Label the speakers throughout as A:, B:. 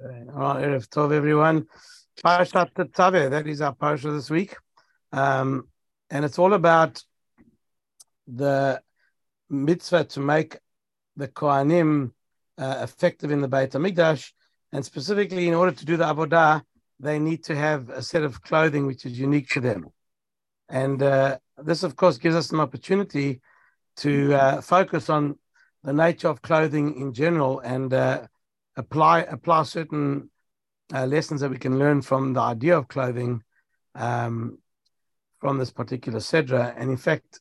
A: All right, Erev Tov, everyone. Parashat Tetzaveh, that is our parasha this week. Um, and it's all about the mitzvah to make the Kohanim uh, effective in the Beit HaMikdash. And specifically, in order to do the Avodah, they need to have a set of clothing which is unique to them. And uh, this, of course, gives us an opportunity to uh, focus on the nature of clothing in general and uh, apply apply certain uh, lessons that we can learn from the idea of clothing um, from this particular Sedra. And in fact,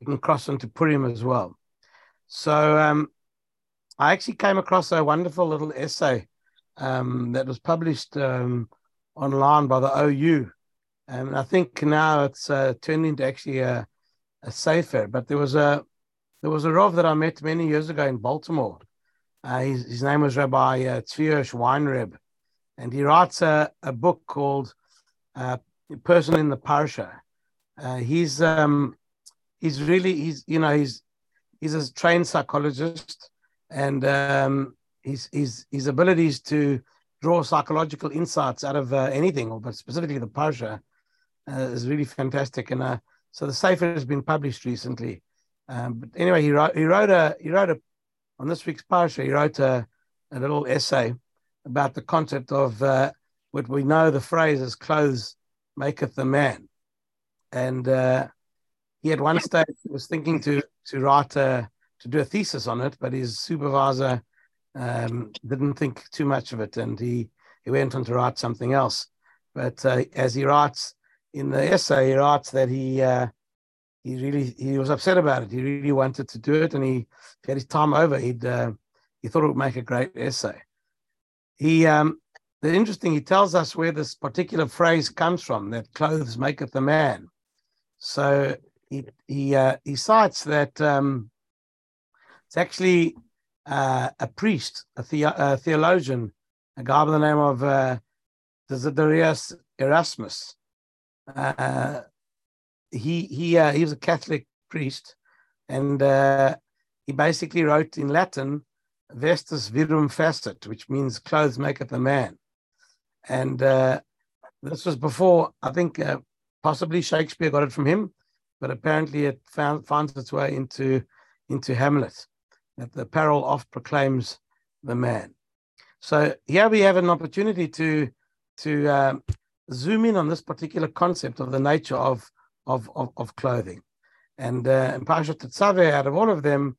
A: we can cross into Purim as well. So um, I actually came across a wonderful little essay um, that was published um, online by the OU. And I think now it's uh, turned into actually a, a sefer. But there was a there was a Rav that I met many years ago in Baltimore. Uh, his, his name was Rabbi uh, Tzvi Weinreb, and he writes a, a book called uh, "Person in the Parsha." Uh, he's um, he's really he's you know he's he's a trained psychologist, and um, his his his abilities to draw psychological insights out of uh, anything, but specifically the Parsha, uh, is really fantastic. And uh, so the Sefer has been published recently. Um, but anyway, he wrote he wrote a he wrote a on this week's parsha. He wrote a, a little essay about the concept of uh, what we know the phrase as "clothes maketh the man," and uh, he at one stage was thinking to to write a to do a thesis on it, but his supervisor um, didn't think too much of it, and he he went on to write something else. But uh, as he writes in the essay, he writes that he uh, he really he was upset about it. He really wanted to do it, and he, he had his time over. He'd uh, he thought it would make a great essay. He um, the interesting he tells us where this particular phrase comes from that clothes maketh the man. So he he uh, he cites that um, it's actually uh, a priest, a, the, a, theologian, a guy by the name of uh, Desiderius Erasmus. Uh, he he uh, he was a Catholic priest, and uh, he basically wrote in Latin, "Vestis virum facit," which means "clothes maketh a man." And uh, this was before I think uh, possibly Shakespeare got it from him, but apparently it found finds its way into into Hamlet. That the apparel oft proclaims the man. So here we have an opportunity to to um, zoom in on this particular concept of the nature of of, of, of clothing. And uh, in Parashat Tetzaveh, out of all of them,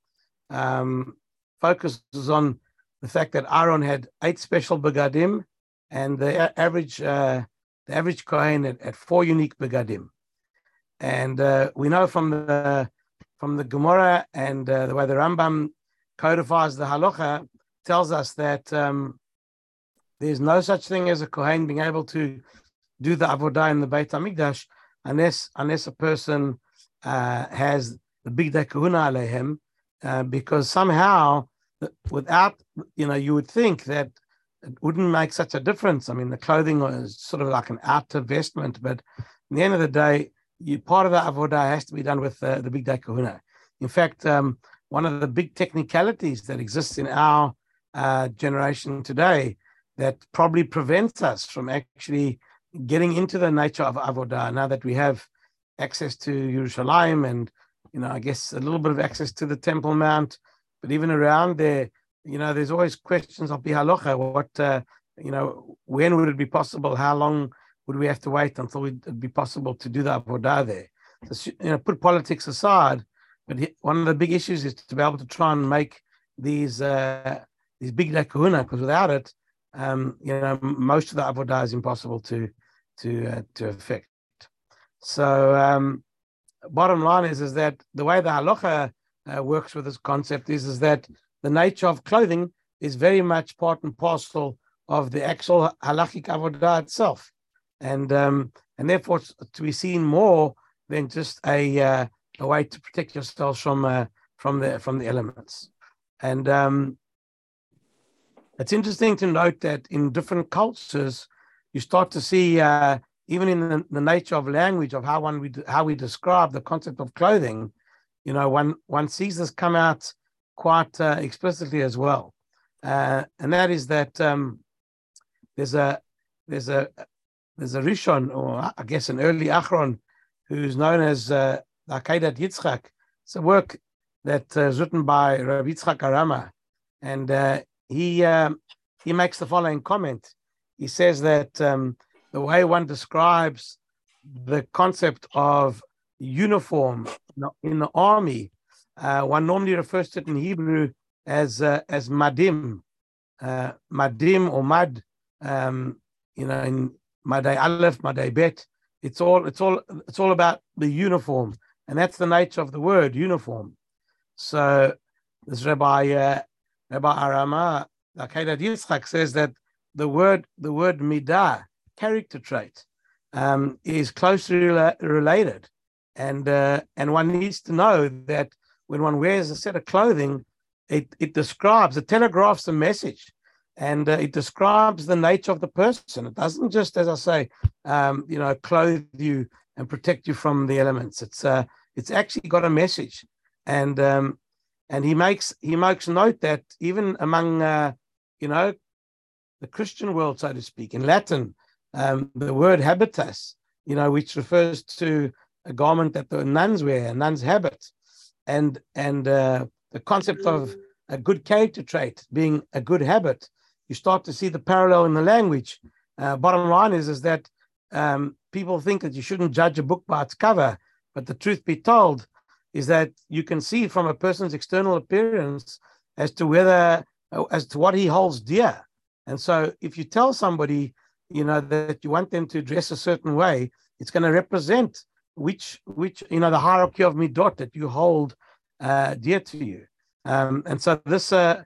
A: um, focuses on the fact that Aaron had eight special begadim, and the average uh, the average kohen had, had, four unique begadim. And uh, we know from the from the Gemara and uh, the way the Rambam codifies the halacha tells us that um, there's no such thing as a kohen being able to do the avodah in the Beit Hamikdash unless unless a person uh, has the bigdei kehuna alehem, uh, because somehow without you know you would think that it wouldn't make such a difference. I mean, the clothing is sort of like an outer vestment, but at the end of the day, you part of the avodah has to be done with the bigdei kehuna. In fact, um, one of the big technicalities that exists in our uh, generation today that probably prevents us from actually getting into the nature of avodah now that we have access to Yerushalayim and you know I guess a little bit of access to the Temple Mount, but even around there, you know, there's always questions of bihalocha. What uh, you know, when would it be possible? How long would we have to wait until it'd be possible to do the avodah there? So, you know, put politics aside, but one of the big issues is to be able to try and make these uh, these bigdei kehuna because without it, um, you know, most of the avodah is impossible to to uh, to affect. So, um, bottom line is is that the way the halacha uh, works with this concept is is that the nature of clothing is very much part and parcel of the actual halachic avodah itself, and um, and therefore to be seen more than just a uh, a way to protect yourselves from uh, from the from the elements. And um, it's interesting to note that in different cultures, you start to see uh, even in the, the, nature of language of how one we how we describe the concept of clothing, you know, one one sees this come out quite uh, explicitly as well, uh, and that is that um, there's a there's a there's a Rishon, or I guess an early Achron, who's known as uh, Akedat Yitzchak. It's a work that uh, is written by Rabbi Yitzchak Arama, and uh, he um, he makes the following comment. He says that um, the way one describes the concept of uniform in the army, uh, one normally refers to it in Hebrew as uh, as madim, uh, madim or mad. Um, you know, in maday Aleph, maday Bet. It's all it's all it's all about the uniform, and that's the nature of the word uniform. So this Rabbi uh, Rabbi Arama Akedat Yitzchak says that the word the word midah character trait um, is closely rela- related, and uh, and one needs to know that when one wears a set of clothing, it it describes it telegraphs a message and uh, it describes the nature of the person. It doesn't just, as I say, um, you know, clothe you and protect you from the elements. It's uh, it's actually got a message, and um, and he makes he makes note that even among uh, you know the Christian world, so to speak, in Latin, um, the word habitus, you know, which refers to a garment that the nuns wear, a nun's habit, and and uh, the concept of a good character trait being a good habit you start to see the parallel in the language. Uh, bottom line is, is that um, people think that you shouldn't judge a book by its cover, but the truth be told is that you can see from a person's external appearance as to whether, uh, as to what he holds dear. And so if you tell somebody, you know, that you want them to dress a certain way, it's going to represent which, which, you know, the hierarchy of midot that you hold uh, dear to you. Um, and so this, uh,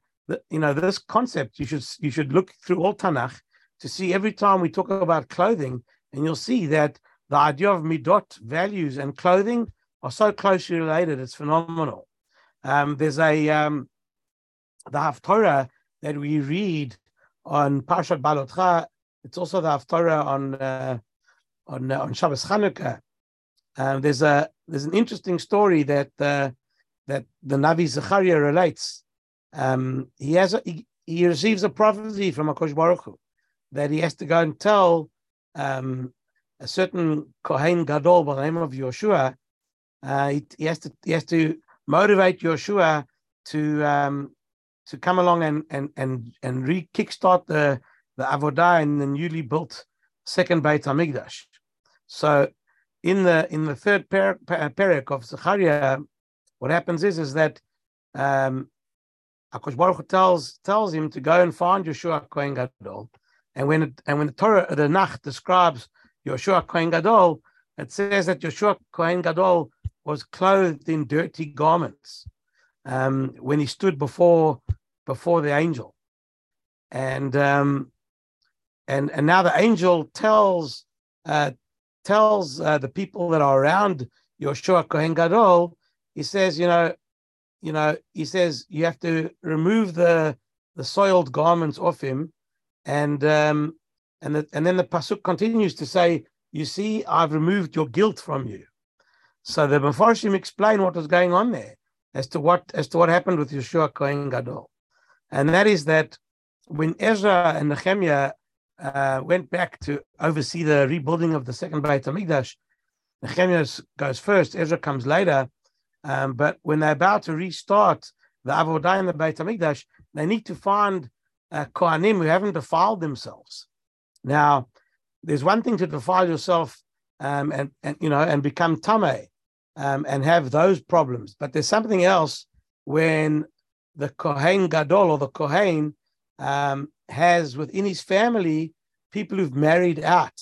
A: you know this concept you should you should look through all Tanakh to see every time we talk about clothing, and you'll see that the idea of midot values and clothing are so closely related. It's phenomenal. Um, there's a um, the Haftorah that we read on Parshat Beha'alotcha. It's also the Haftorah on uh, on uh, on Shabbos Chanukah. Um, there's a there's an interesting story that uh, that the Navi Zechariah relates um, he has a, he, he, receives a prophecy from Akosh Baruch Hu, that he has to go and tell um, a certain Kohen Gadol by the name of Yoshua. Uh, he, has to he has to motivate Yoshua to um, to come along and and and and re kickstart the the avodah in the newly built second Beit Hamikdash. So in the in the third parak of Zechariah, what happens is is that um, Baruch tells tells him to go and find Yeshua Kohen Gadol, and when it, and when the Torah the Nach describes Yeshua Kohen Gadol, it says that Yeshua Kohen Gadol was clothed in dirty garments um, when he stood before before the angel, and um, and and now the angel tells uh, tells uh, the people that are around Yeshua Kohen Gadol, he says, you know, you know, he says you have to remove the the soiled garments off him, and um, and the, and then the pasuk continues to say, "You see, I've removed your guilt from you." So the Mefarshim explain what was going on there as to what as to what happened with Yeshua Kohen Gadol, and that is that when Ezra and Nehemiah uh, went back to oversee the rebuilding of the second Beit Hamikdash, Nehemiah goes first, Ezra comes later um, but when they're about to restart the Avodah in the Beit Hamikdash, they need to find uh, Kohanim who haven't defiled themselves. Now, there's one thing to defile yourself um, and, and you know and become tameh um, and have those problems, but there's something else when the Kohen Gadol or the Kohen um, has within his family people who've married out.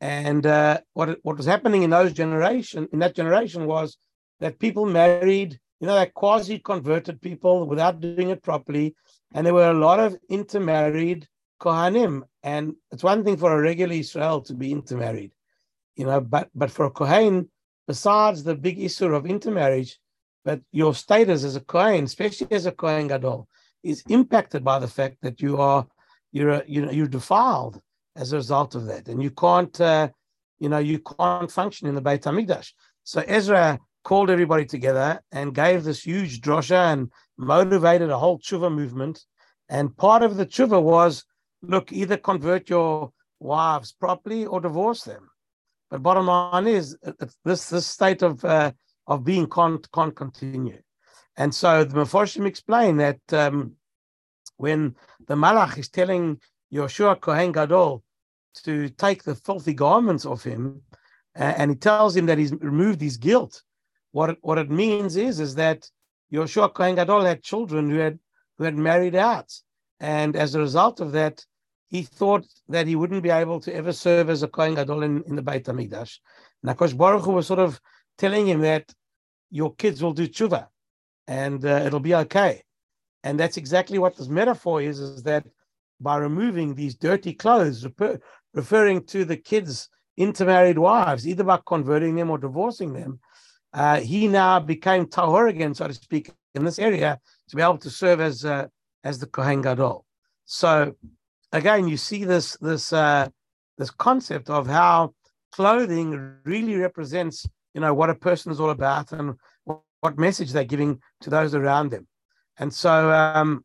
A: And uh, what what was happening in those generation in that generation was that people married, you know, like quasi converted people without doing it properly. And there were a lot of intermarried Kohanim. And it's one thing for a regular Israel to be intermarried, you know, but, but for a Kohen, besides the big issue of intermarriage, but your status as a Kohen, especially as a Kohen Gadol, is impacted by the fact that you are you're you know you're defiled as a result of that, and you can't uh, you know you can't function in the Beit Hamikdash. So Ezra called everybody together and gave this huge drosha and motivated a whole tshuva movement. And part of the tshuva was look, either convert your wives properly or divorce them. But bottom line is this this state of uh, of being can't can't continue. And so the Meforshim explain that um, when the Malach is telling Yoshua Kohen Gadol to take the filthy garments off him, uh, and he tells him that he's removed his guilt, what it, what it means is is that Yoshua Kohen Gadol had children who had who had married out, and as a result of that, he thought that he wouldn't be able to ever serve as a Kohen Gadol in, in the Beit Hamikdash. Nakosh Baruch Hu was sort of telling him that your kids will do tshuva, and uh, it'll be okay. And that's exactly what this metaphor is: is that by removing these dirty clothes, refer, referring to the kids' intermarried wives, either by converting them or divorcing them, uh, he now became tahor again, so to speak, in this area to be able to serve as uh, as the kohen gadol. So again, you see this this uh, this concept of how clothing really represents, you know, what a person is all about and what, message they're giving to those around them. And so, um,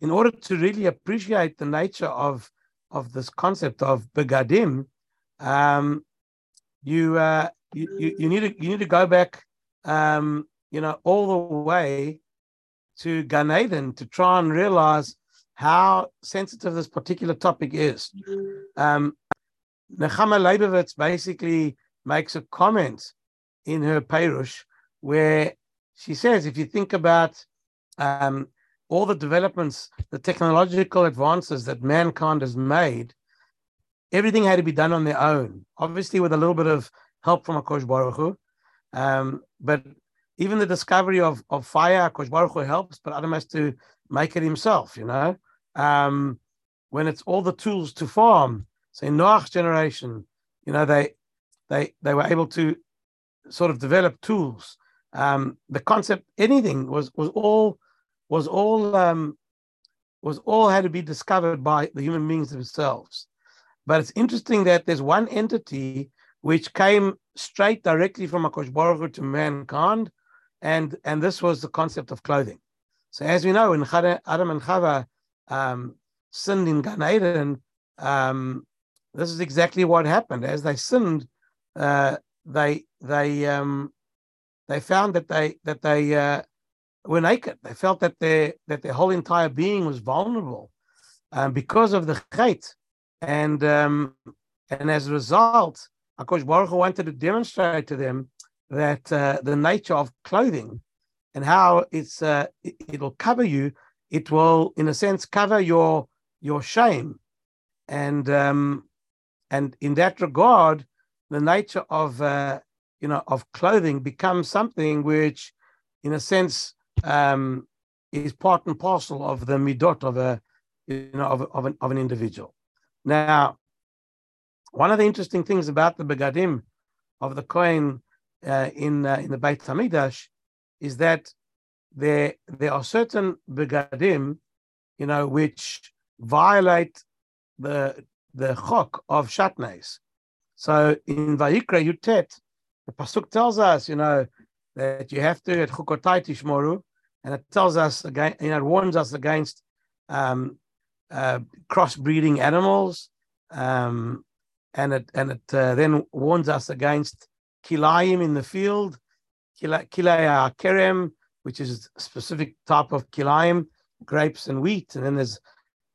A: in order to really appreciate the nature of of this concept of begadim, um, you uh, you, you, need to you need to go back, um, you know, all the way to Gan Eden to try and realize how sensitive this particular topic is. Um, Nechama Leibowitz basically makes a comment in her Perush where she says, if you think about um, all the developments, the technological advances that mankind has made, everything had to be done on their own, obviously with a little bit of help from Akosh Baruch Hu. Um, but even the discovery of, of fire, Akosh Baruch Hu helps, but Adam has to make it himself, you know. Um, when it's all the tools to farm, say Noah's generation, you know, they they they were able to sort of develop tools. Um, the concept, anything was was all was all um, was all had to be discovered by the human beings themselves. But it's interesting that there's one entity which came straight directly from Akosh Baruch to mankind, and and this was the concept of clothing. So as we know, in Adam and Chava um, sinned in Gan Eden, um, this is exactly what happened. As they sinned, uh, they they um, they found that they that they uh, were naked. They felt that their that their whole entire being was vulnerable um, because of the chait, and um, and as a result, Akosh Baruch wanted to demonstrate to them that uh, the nature of clothing and how it's uh, it, will cover you. It will, in a sense, cover your your shame, and um, and in that regard, the nature of uh, you know of clothing becomes something which, in a sense, um, is part and parcel of the midot of a you know of, of an of an individual. Now, one of the interesting things about the begadim of the Kohen uh, in uh, in the Beit Hamikdash is that there there are certain begadim, you know, which violate the the chok of shatnez. So in Vayikra Yutet, the pasuk tells us, you know, that you have to at chukotai tishmoru, and it tells us again, you know, it warns us against um, uh, crossbreeding animals, um, and it and it uh, then warns us against kilayim in the field, kilaya kerem, which is a specific type of kilayim, grapes and wheat, and then there's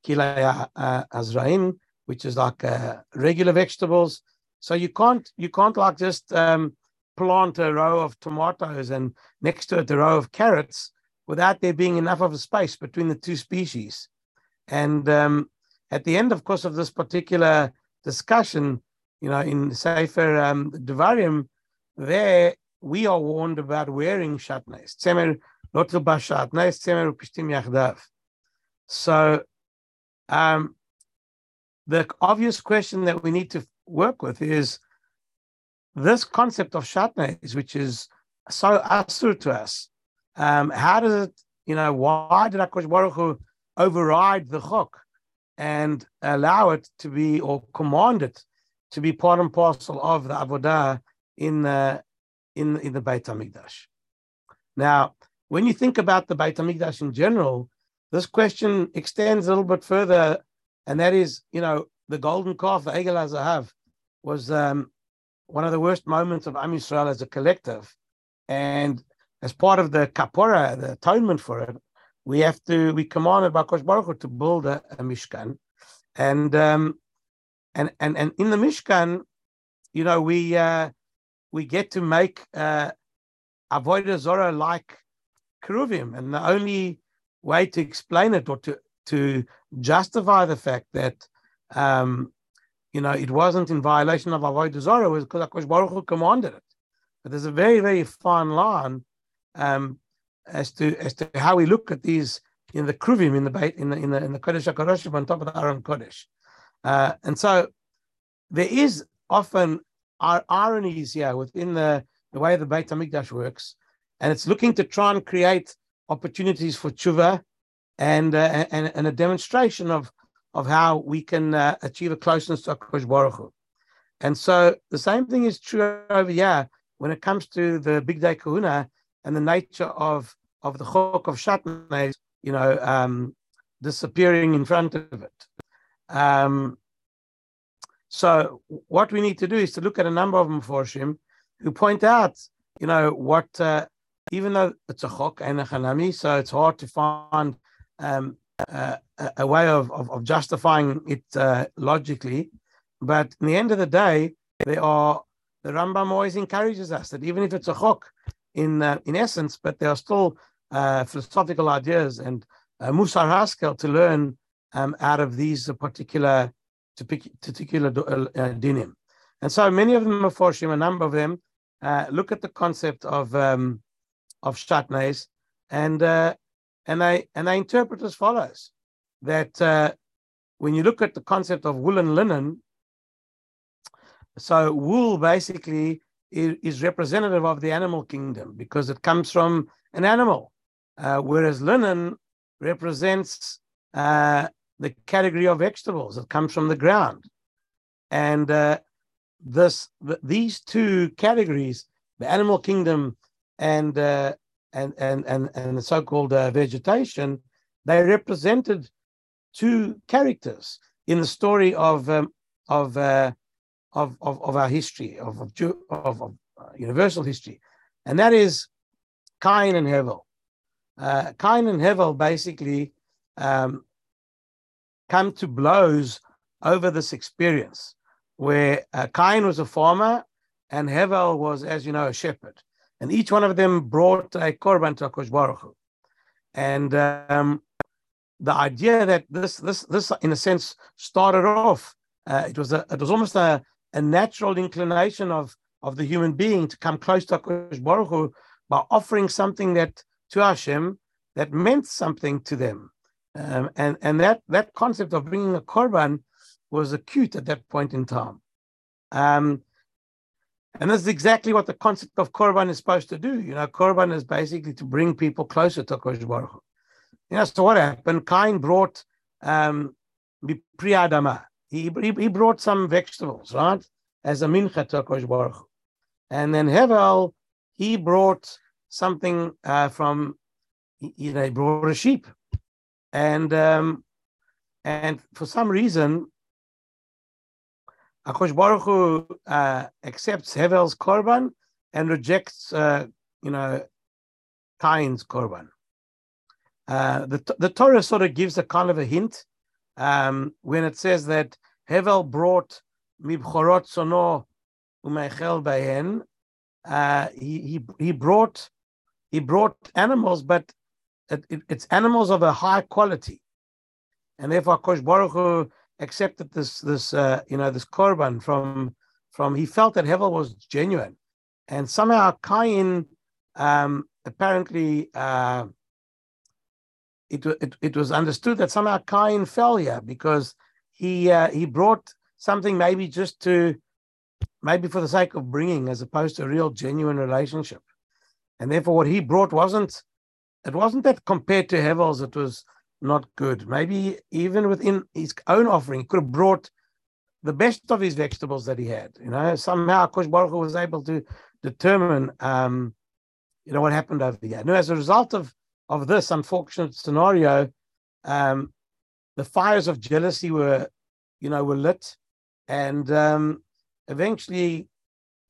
A: kilaya uh, azraim, which is like uh, regular vegetables. So you can't you can't like just um, plant a row of tomatoes and next to it a row of carrots without there being enough of a space between the two species. And um, at the end, of course, of this particular discussion, you know, in Sefer um, Devarim, there we are warned about wearing yachdav. So, um, the obvious question that we need to work with is this concept of shatnez, which is so asur to us. Um, how does it, you know, why did Akash Baruch Hu override the chok? and allow it to be or command it to be part and parcel of the avodah in the in in the Beit Hamikdash. Now, when you think about the Beit Hamikdash in general, this question extends a little bit further and that is, you know, the golden calf, the Egel Zahav, was um, one of the worst moments of Am Yisrael as a collective. And as part of the kapora, the atonement for it, we have to, we commanded by Baruch to build a, a Mishkan. And, um, and, and, and in the Mishkan, you know, we, uh, we get to make uh, Avodah Zorah like Keruvim. And the only way to explain it or to, to justify the fact that um, you know it wasn't in violation of Avodah Zorah was because Akash Baruch Hu commanded it. But there's a very very fine line um, as to as to how we look at these in the kruvim in the in the in the in the Kodesh Hakadoshim on top of the Aron Kodesh, uh, and so there is often our ironies here within the the way the Beit Hamikdash works, and it's looking to try and create opportunities for tshuva and, uh, and, and a demonstration of, of how we can uh, achieve a closeness to Akash Baruch Hu. And so the same thing is true over here when it comes to the bigdei Kehuna and the nature of, of the Chok of Shatnez, you know, um, disappearing in front of it. Um, so what we need to do is to look at a number of Meforshim who point out, you know, what, uh, even though it's a chok and a chanami, so it's hard to find um, a, a, way of, of, of justifying it uh, logically. But in the end of the day, there are the Rambam always encourages us that even if it's a chok in uh, in essence, but there are still uh, philosophical ideas and uh, Musar Haskel to learn um, out of these particular particular uh, uh, dinim. And so many of them are forshim, a number of them uh, look at the concept of um, of shatnez and uh, and I and I interpret as follows: that uh, when you look at the concept of wool and linen, so wool basically is, is representative of the animal kingdom because it comes from an animal, uh, whereas linen represents uh, the category of vegetables that comes from the ground, and uh, this the, these two categories, the animal kingdom and uh, and and and, and the so-called uh, vegetation, they represented two characters in the story of um, of, uh, of, of of our history of of, of, of uh, universal history, and that is Cain and Hevel. Uh, Cain and Hevel basically um, come to blows over this experience, where uh, Cain was a farmer and Hevel was, as you know, a shepherd and each one of them brought a korban to Akash Baruch Hu. And um, the idea that this, this, this, in a sense, started off. Uh, it was a, it was almost a, a natural inclination of of the human being to come close to Akash Baruch Hu by offering something that to Hashem that meant something to them. Um, and and that that concept of bringing a korban was acute at that point in time. Um, and this is exactly what the concept of Korban is supposed to do. You know, Korban is basically to bring people closer to Kosh Baruch. You know, so what happened? Cain brought um, Priyadama. He, he, he brought some vegetables, right? As a mincha to Kosh Baruch. And then Hevel, he brought something uh, from, you know, he brought a sheep. And um, and for some reason, Akosh Baruch Hu uh, accepts Hevel's korban and rejects, uh, you know, Cain's korban. Uh, the, the Torah sort of gives a kind of a hint um, when it says that Hevel brought mibchorot sono umechel bahen. Uh, he, he he brought he brought animals, but it, it, it's animals of a high quality, and therefore Kosh Baruch Hu accepted this this uh, you know this korban from from he felt that Hevel was genuine, and somehow Cain um, apparently uh, it, it it was understood that somehow Cain fell here because he uh, he brought something maybe just to maybe for the sake of bringing as opposed to a real genuine relationship, and therefore what he brought wasn't it wasn't that compared to Hevel's it was not good. Maybe even within his own offering, he could have brought the best of his vegetables that he had. You know, somehow Kosh Baruch Hu was able to determine, um, you know, what happened over here. Now, as a result of of this unfortunate scenario, um, the fires of jealousy were, you know, were lit, and um, eventually,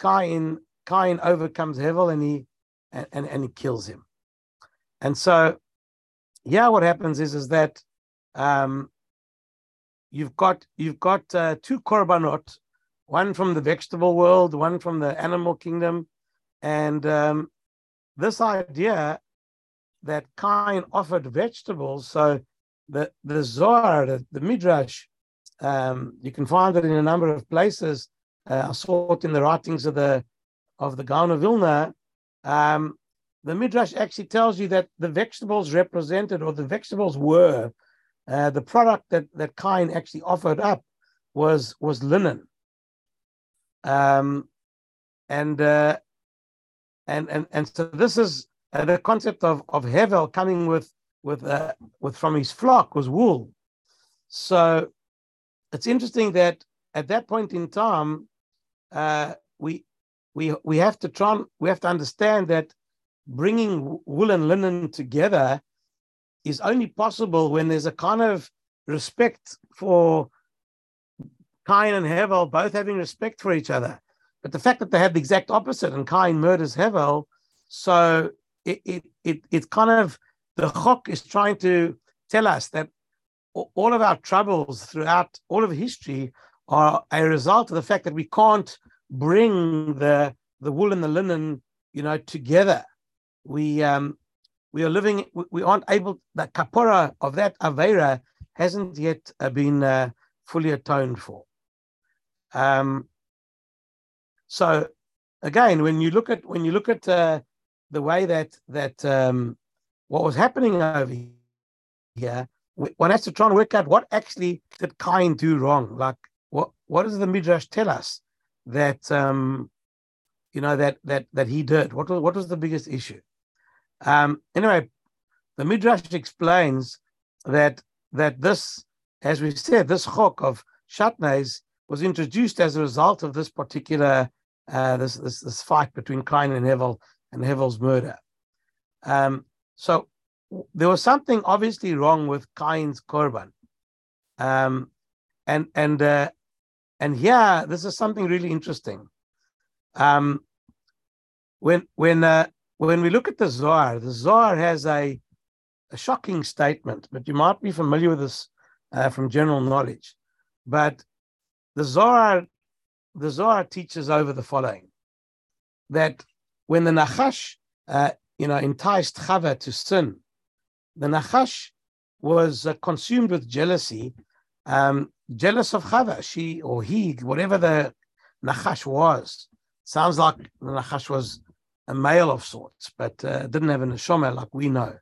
A: Cain Cain overcomes Hevel and he and, and, and he kills him. And so, yeah, what happens is is that um, you've got you've got uh, two korbanot, one from the vegetable world, one from the animal kingdom, and um, this idea that Cain offered vegetables. So the the Zohar, the, the Midrash, um, you can find it in a number of places. Uh, I saw it in the writings of the of the Gaon of Vilna. Um, the Midrash actually tells you that the vegetables represented, or the vegetables were, uh, the product that that Cain actually offered up was was linen. Um, and uh, and and and so this is uh, the concept of of Hevel coming with with uh, with from his flock was wool. So it's interesting that at that point in time, uh, we we we have to try we have to understand that bringing wool and linen together is only possible when there's a kind of respect for Cain and Hevel both having respect for each other. But the fact that they have the exact opposite and Cain murders Hevel, so it it it, it kind of the Chok is trying to tell us that all of our troubles throughout all of history are a result of the fact that we can't bring the the wool and the linen, you know, together. We um we are living we aren't able the kapora of that avera hasn't yet uh, been uh, fully atoned for. Um, so again, when you look at when you look at uh, the way that that um, what was happening over here, one has to try and work out what actually did Cain do wrong. Like what what does the midrash tell us that um, you know that that that he did? What was what was the biggest issue? Um, anyway, the midrash explains that that this, as we said, this chok of shatnez was introduced as a result of this particular uh, this, this, this fight between Cain and Hevel and Hevel's murder. Um, so there was something obviously wrong with Cain's korban, um, and and uh, and here this is something really interesting. Um, when when uh, when we look at the Zohar, the Zohar has a, a shocking statement, but you might be familiar with this uh, from general knowledge. But the Zohar the Zohar teaches over the following that when the Nachash, uh, you know, enticed Chava to sin, the Nachash was uh, consumed with jealousy, um, jealous of Chava, she or he, whatever the Nachash was. Sounds like the Nachash was a male of sorts, but uh, didn't have a neshama like we know,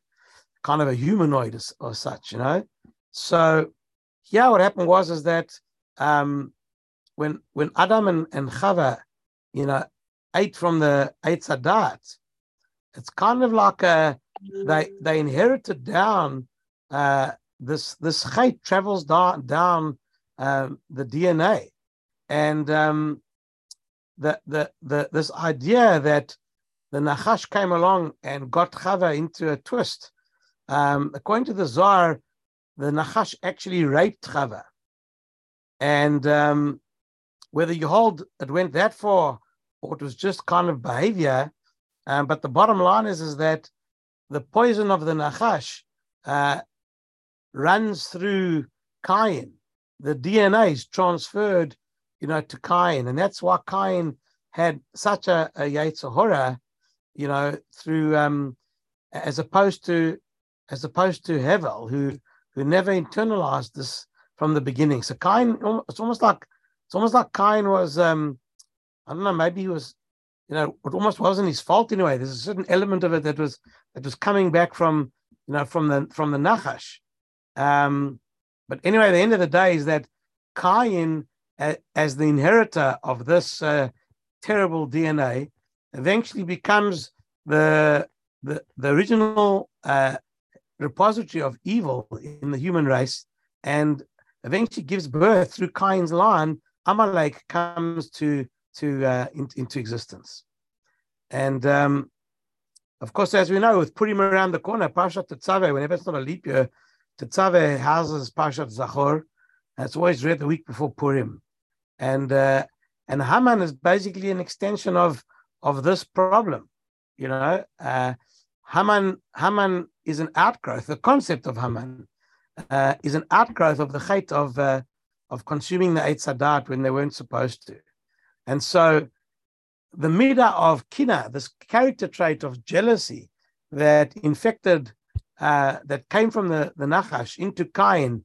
A: kind of a humanoid or, or such, you know. So, yeah, what happened was is that um, when when Adam and, and Chava, you know, ate from the Eitz Hadat, it's kind of like a they they inherited down uh, this this chait travels down down um, the DNA, and um, the, the the this idea that the Nachash came along and got Chava into a twist. Um, according to the Zohar, the Nachash actually raped Chava, and um, whether you hold it went that far or it was just kind of behavior. Um, but the bottom line is, is that the poison of the Nachash uh, runs through Cain. The DNA is transferred, you know, to Cain. And that's why Cain had such a, a Yetzirah, you know, through, um, as opposed to, as opposed to Hevel, who, who never internalized this from the beginning. So Cain, it's almost like it's almost like Cain was, um, I don't know, maybe he was, you know, it almost wasn't his fault in a way. There's a certain element of it that was that was coming back from, you know, from the from the Nachash. Um, but anyway, the end of the day is that Cain, as the inheritor of this uh, terrible DNA, eventually becomes the the, the original uh, repository of evil in the human race, and eventually gives birth through Cain's line Amalek comes to to uh, in, into existence, and um, of course, as we know, with Purim around the corner, Parshat Tetzaveh, whenever it's not a leap year, Tetzaveh houses Parshat Zachor. It's always read the week before Purim, and uh, and Haman is basically an extension of of this problem. You know, uh, Haman Haman is an outgrowth. The concept of Haman uh, is an outgrowth of the hate of uh, of consuming the Eitz Hadat when they weren't supposed to, and so the midah of kina, this character trait of jealousy that infected uh, that came from the, the Nachash into Cain,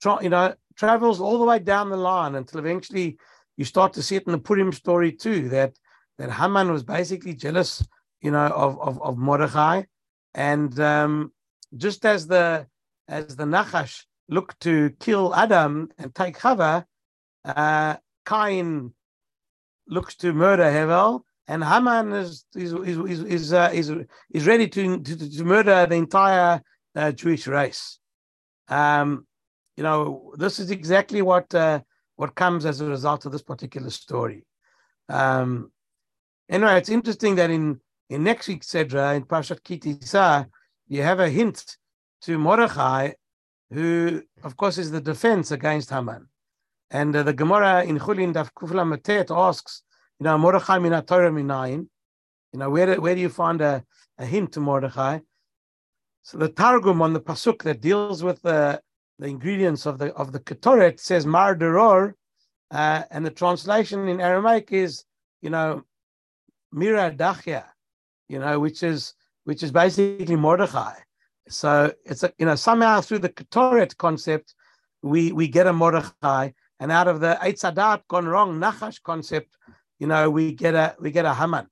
A: tra- you know, travels all the way down the line until eventually you start to see it in the Purim story too, that that Haman was basically jealous, you know, of of, of Mordechai, and um, just as the as the Nachash looked to kill Adam and take Chava, uh, Cain looks to murder Hevel, and Haman is is is is uh, is, is ready to, to, to murder the entire uh, Jewish race. Um, you know, this is exactly what uh, what comes as a result of this particular story. Um, anyway, it's interesting that in in next week's Sedra in Parshat Ki Tisa, you have a hint to Mordechai, who of course is the defense against Haman. And uh, the Gemara in Chulin Daf Kuf Lamed Tet asks, you know, Mordechai min Torah minayin. You know, where do, where do you find a, a hint to Mordechai? So the Targum on the pasuk that deals with the, the ingredients of the of the Ketoret says Mar Deror, uh, and the translation in Aramaic is, you know, Mira Dachya, you know, which is which is basically Mordechai. So it's a, you know somehow through the Ketoret concept, we we get a Mordechai, and out of the Eitz Hadat gone wrong Nachash concept, you know, we get a we get a Haman.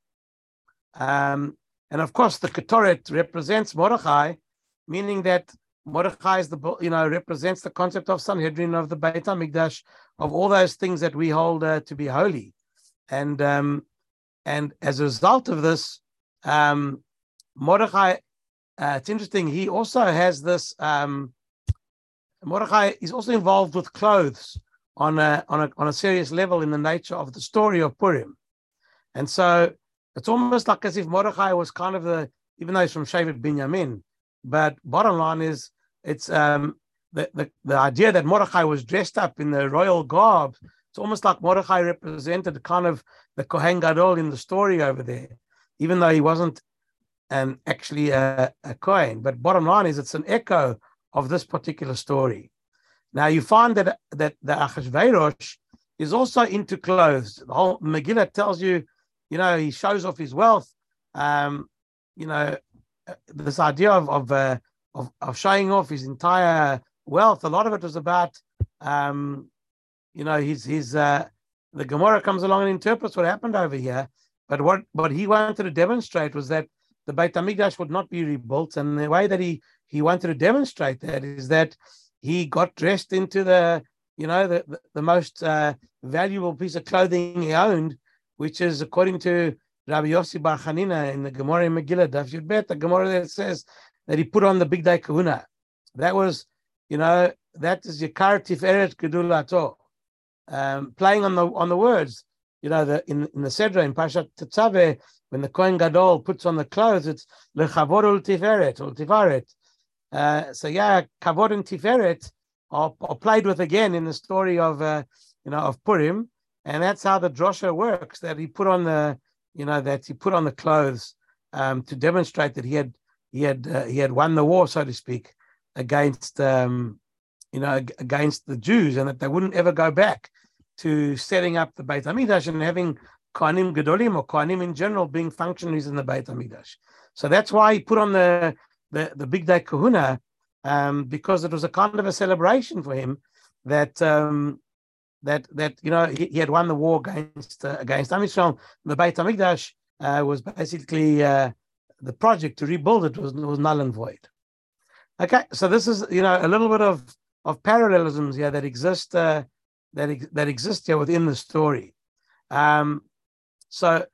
A: Um, and of course, the Ketoret represents Mordechai, meaning that Mordechai is the you know represents the concept of Sanhedrin of the Beit Hamikdash of all those things that we hold uh, to be holy, and um, and as a result of this, um, Mordechai. Uh, it's interesting. He also has this. Um, Mordechai is also involved with clothes on a, on a on a serious level in the nature of the story of Purim, and so it's almost like as if Mordechai was kind of the even though he's from Shevet Binyamin, but bottom line is it's um, the, the the idea that Mordechai was dressed up in the royal garb. It's almost like Mordechai represented kind of the Kohen Gadol in the story over there, even though he wasn't an actually a, a Kohen. But bottom line is it's an echo of this particular story. Now you find that that the Achashverosh is also into clothes. The whole Megillah tells you, you know, he shows off his wealth. Um, you know, uh, this idea of of, uh, of, of showing off his entire wealth. A lot of it was about, um, you know, his his. Uh, the Gemara comes along and interprets what happened over here. But what what he wanted to demonstrate was that the Beit Hamikdash would not be rebuilt, and the way that he he wanted to demonstrate that is that he got dressed into the you know the the, the most uh, valuable piece of clothing he owned, which is according to Rabbi Yossi Bar Chanina in the Gemara in Megillah Daf Yud Bet, the Gemara that says that he put on the bigdei kehuna. That was, you know, that is Yakar Tiferet Gedulato. Um, playing on the on the words, you know, the in, in the Sedra in Pashat Tetzaveh, when the Kohen Gadol puts on the clothes, it's lechavor ul tiferet ul tifaret. Uh, so yeah, Kavod and Tiferet are, are, played with again in the story of uh, you know of Purim, and that's how the drosha works. That he put on the you know that he put on the clothes um, to demonstrate that he had he had uh, he had won the war, so to speak, against um, you know against the Jews, and that they wouldn't ever go back to setting up the Beit Hamikdash and having Kohanim Gedolim or Kohanim in general being functionaries in the Beit Hamikdash. So that's why he put on the the, the bigdei kehuna um, because it was a kind of a celebration for him that um, that that you know he, he, had won the war against uh, against Am Yisrael. The Beit Hamikdash uh, was basically uh, the project to rebuild it was was null and void. Okay, so this is you know a little bit of of parallelisms here that exist uh, that that exist here within the story. Um, so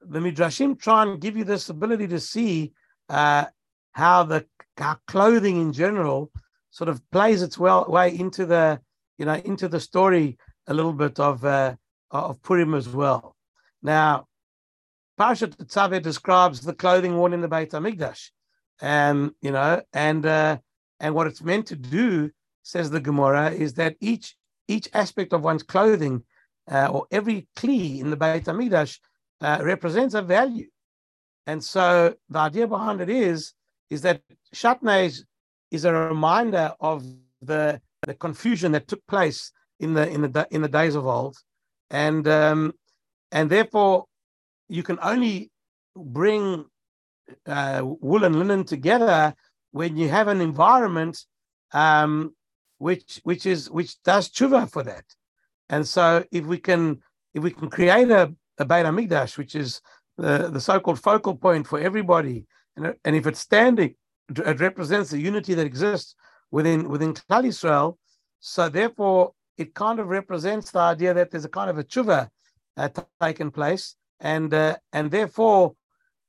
A: the midrashim try and give you this ability to see uh, how the how clothing in general sort of plays its well, way into the you know into the story a little bit of uh, of Purim as well. Now, Parshat Tetzaveh describes the clothing worn in the Beit Hamikdash, um, you know, and uh, and what it's meant to do, says the Gemara, is that each each aspect of one's clothing uh, or every kli in the Beit Hamikdash uh, represents a value. And so the idea behind it is, is that Shatnez is a reminder of the, the confusion that took place in the in the in the days of old, and um, and therefore you can only bring uh, wool and linen together when you have an environment um, which which is which does tshuva for that. And so if we can if we can create a, a Beit Hamikdash, which is the, the so-called focal point for everybody, and, and if it's standing, it represents the unity that exists within within Klal Israel. So therefore, it kind of represents the idea that there's a kind of a tshuva uh, taken place, and uh, and therefore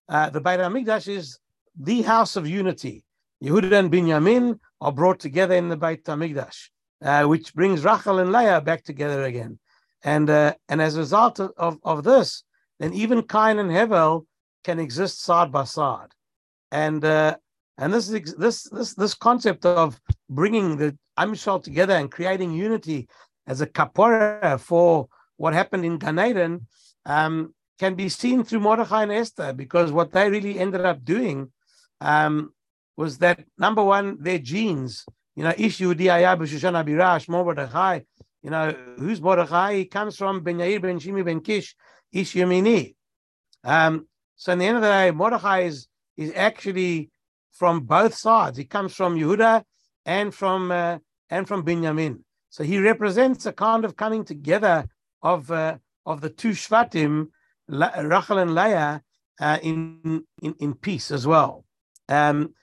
A: uh, the Beit Hamikdash is the house of unity. Yehuda and Binyamin are brought together in the Beit Hamikdash, uh, which brings Rachel and Leah back together again. And uh, and as a result of, of, this, then even Cain and Hevel can exist side by side. And uh, and this is this this this concept of bringing the Amishal together and creating unity as a kapora for what happened in Gan Eden um, can be seen through Mordechai and Esther because what they really ended up doing um, was that number one, their genes, you know, Ish Yehudi Shoshana Birash, Mordechai, you know, who's Mordechai? He comes from Ben Yair Ben Shimi Ben Kish, Ish Yemini. Um, so in the end of the day, Mordechai is, is actually from both sides. He comes from Yehuda and from uh, and from Binyamin. So he represents a kind of coming together of uh, of the two Shvatim Rachel and Leah uh, in, in in peace as well. Um,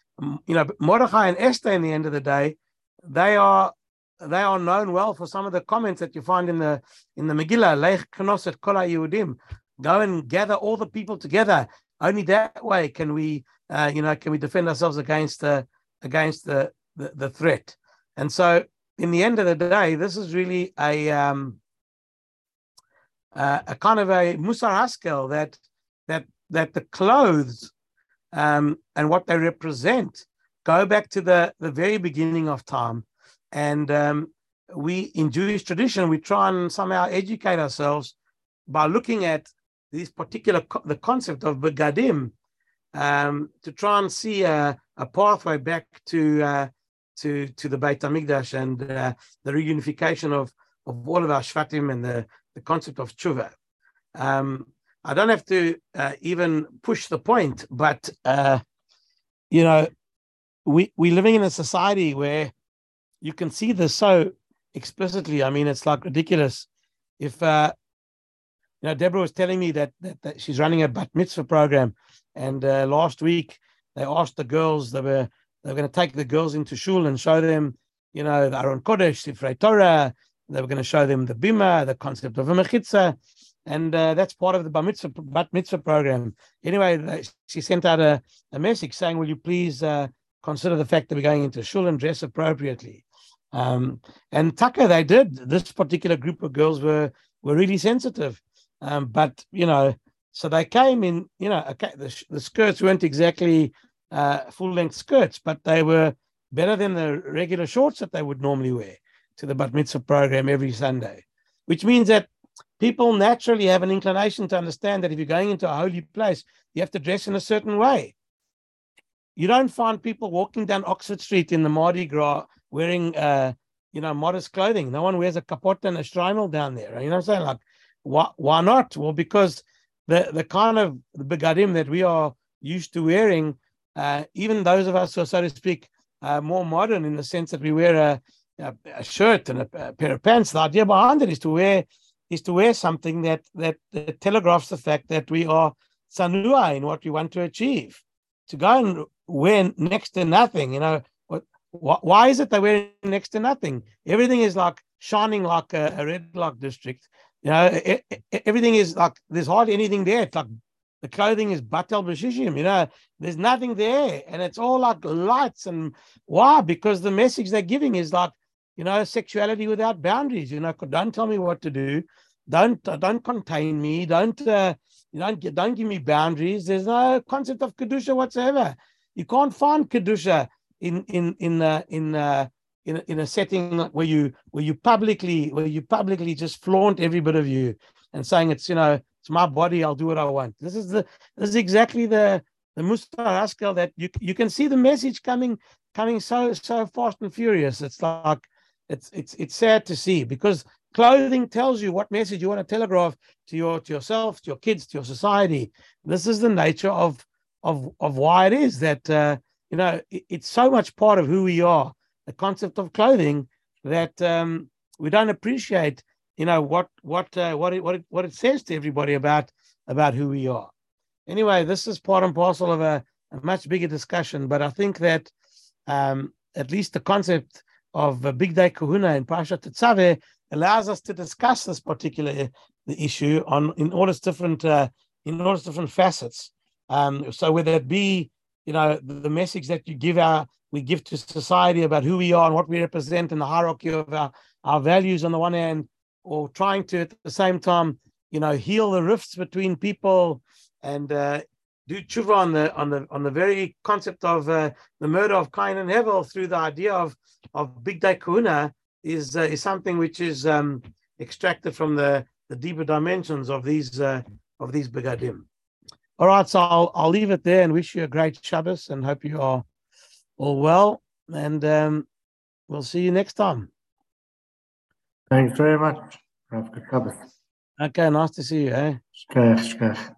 A: you know, Mordechai and Esther. In the end of the day, they are they are known well for some of the comments that you find in the in the Megillah. Leich Knosset Kol Yehudim. Go and gather all the people together. Only that way can we, uh, you know, can we defend ourselves against the against the, the, the threat. And so, in the end of the day, this is really a um, uh, a kind of a Musar Haskel that that that the clothes um, and what they represent go back to the the very beginning of time, and um, we in Jewish tradition we try and somehow educate ourselves by looking at this particular co- the concept of begadim um, to try and see a, a pathway back to uh, to to the Beit Hamikdash and uh, the reunification of of all of our shvatim and the the concept of tshuva. Um, I don't have to uh, even push the point, but uh, you know, we we're living in a society where you can see this so explicitly. I mean, it's like ridiculous. If uh, you know, Deborah was telling me that that, that she's running a bat mitzvah program, and uh, last week they asked the girls they were they were going to take the girls into shul and show them, you know, the Aron Kodesh, Sifrei Torah, they were going to show them the bima, the concept of a mechitza, and uh, that's part of the bar mitzvah, bat mitzvah program. Anyway, she sent out a, a message saying, "Will you please uh, consider the fact that we're going into shul and dress appropriately?" Um, and Tucker, they did. This particular group of girls were were really sensitive, um, but you know, so they came in. You know, okay, the, the skirts weren't exactly uh, full length skirts, but they were better than the regular shorts that they would normally wear to the Bat Mitzvah program every Sunday, which means that people naturally have an inclination to understand that if you're going into a holy place, you have to dress in a certain way. You don't find people walking down Oxford Street in the Mardi Gras wearing, uh, you know, modest clothing. No one wears a capote and a shtreimel down there. You know what I'm saying? Like, why, why not? Well, because the, the kind of the begadim that we are used to wearing, uh, even those of us who are, so to speak, uh, more modern in the sense that we wear a, a, a shirt and a, a, pair of pants. The idea behind it is to wear is to wear something that that, that telegraphs the fact that we are sanua in what we want to achieve. To go and wear next to nothing, you know, what, wh- why is it they wear next to nothing? Everything is like shining like a, a red light district. You know, it, it, everything is like there's hardly anything there. It's like the clothing is batel b'shishim, you know, there's nothing there. And it's all like lights. And why? Because the message they're giving is like you know, sexuality without boundaries. You know, don't tell me what to do. Don't uh, don't contain me. Don't uh, don't don't give me boundaries. There's no concept of kedusha whatsoever. You can't find kedusha in in in uh, in uh, in in a setting where you where you publicly where you publicly just flaunt every bit of you and saying it's you know it's my body I'll do what I want. This is the this is exactly the the Mussar Haskel that you you can see the message coming coming so so fast and furious. It's like it's it's it's sad to see because clothing tells you what message you want to telegraph to your to yourself, to your kids, to your society. This is the nature of of of why it is that uh, you know it, it's so much part of who we are. The concept of clothing that um, we don't appreciate. You know what what uh, what it what it what it says to everybody about about who we are. Anyway, this is part and parcel of a, a much bigger discussion, but I think that um, at least the concept of a bigdei kehuna in Parshat Tetzaveh allows us to discuss this particular the issue on in all its different uh, in all its different facets. Um, so whether it be you know the, the, message that you give our we give to society about who we are and what we represent in the hierarchy of our, our values on the one hand, or trying to at the same time you know heal the rifts between people and uh, do tshuva on the on the on the very concept of uh, the murder of Cain and Hevel through the idea of of bigdei kehuna is uh, is something which is um, extracted from the the deeper dimensions of these uh, of these begadim. All right, so I'll I'll leave it there and wish you a great Shabbos and hope you are all well. And um, we'll see you next time.
B: Thanks very much. Have a good Shabbos.
A: Okay, nice to see you. Eh?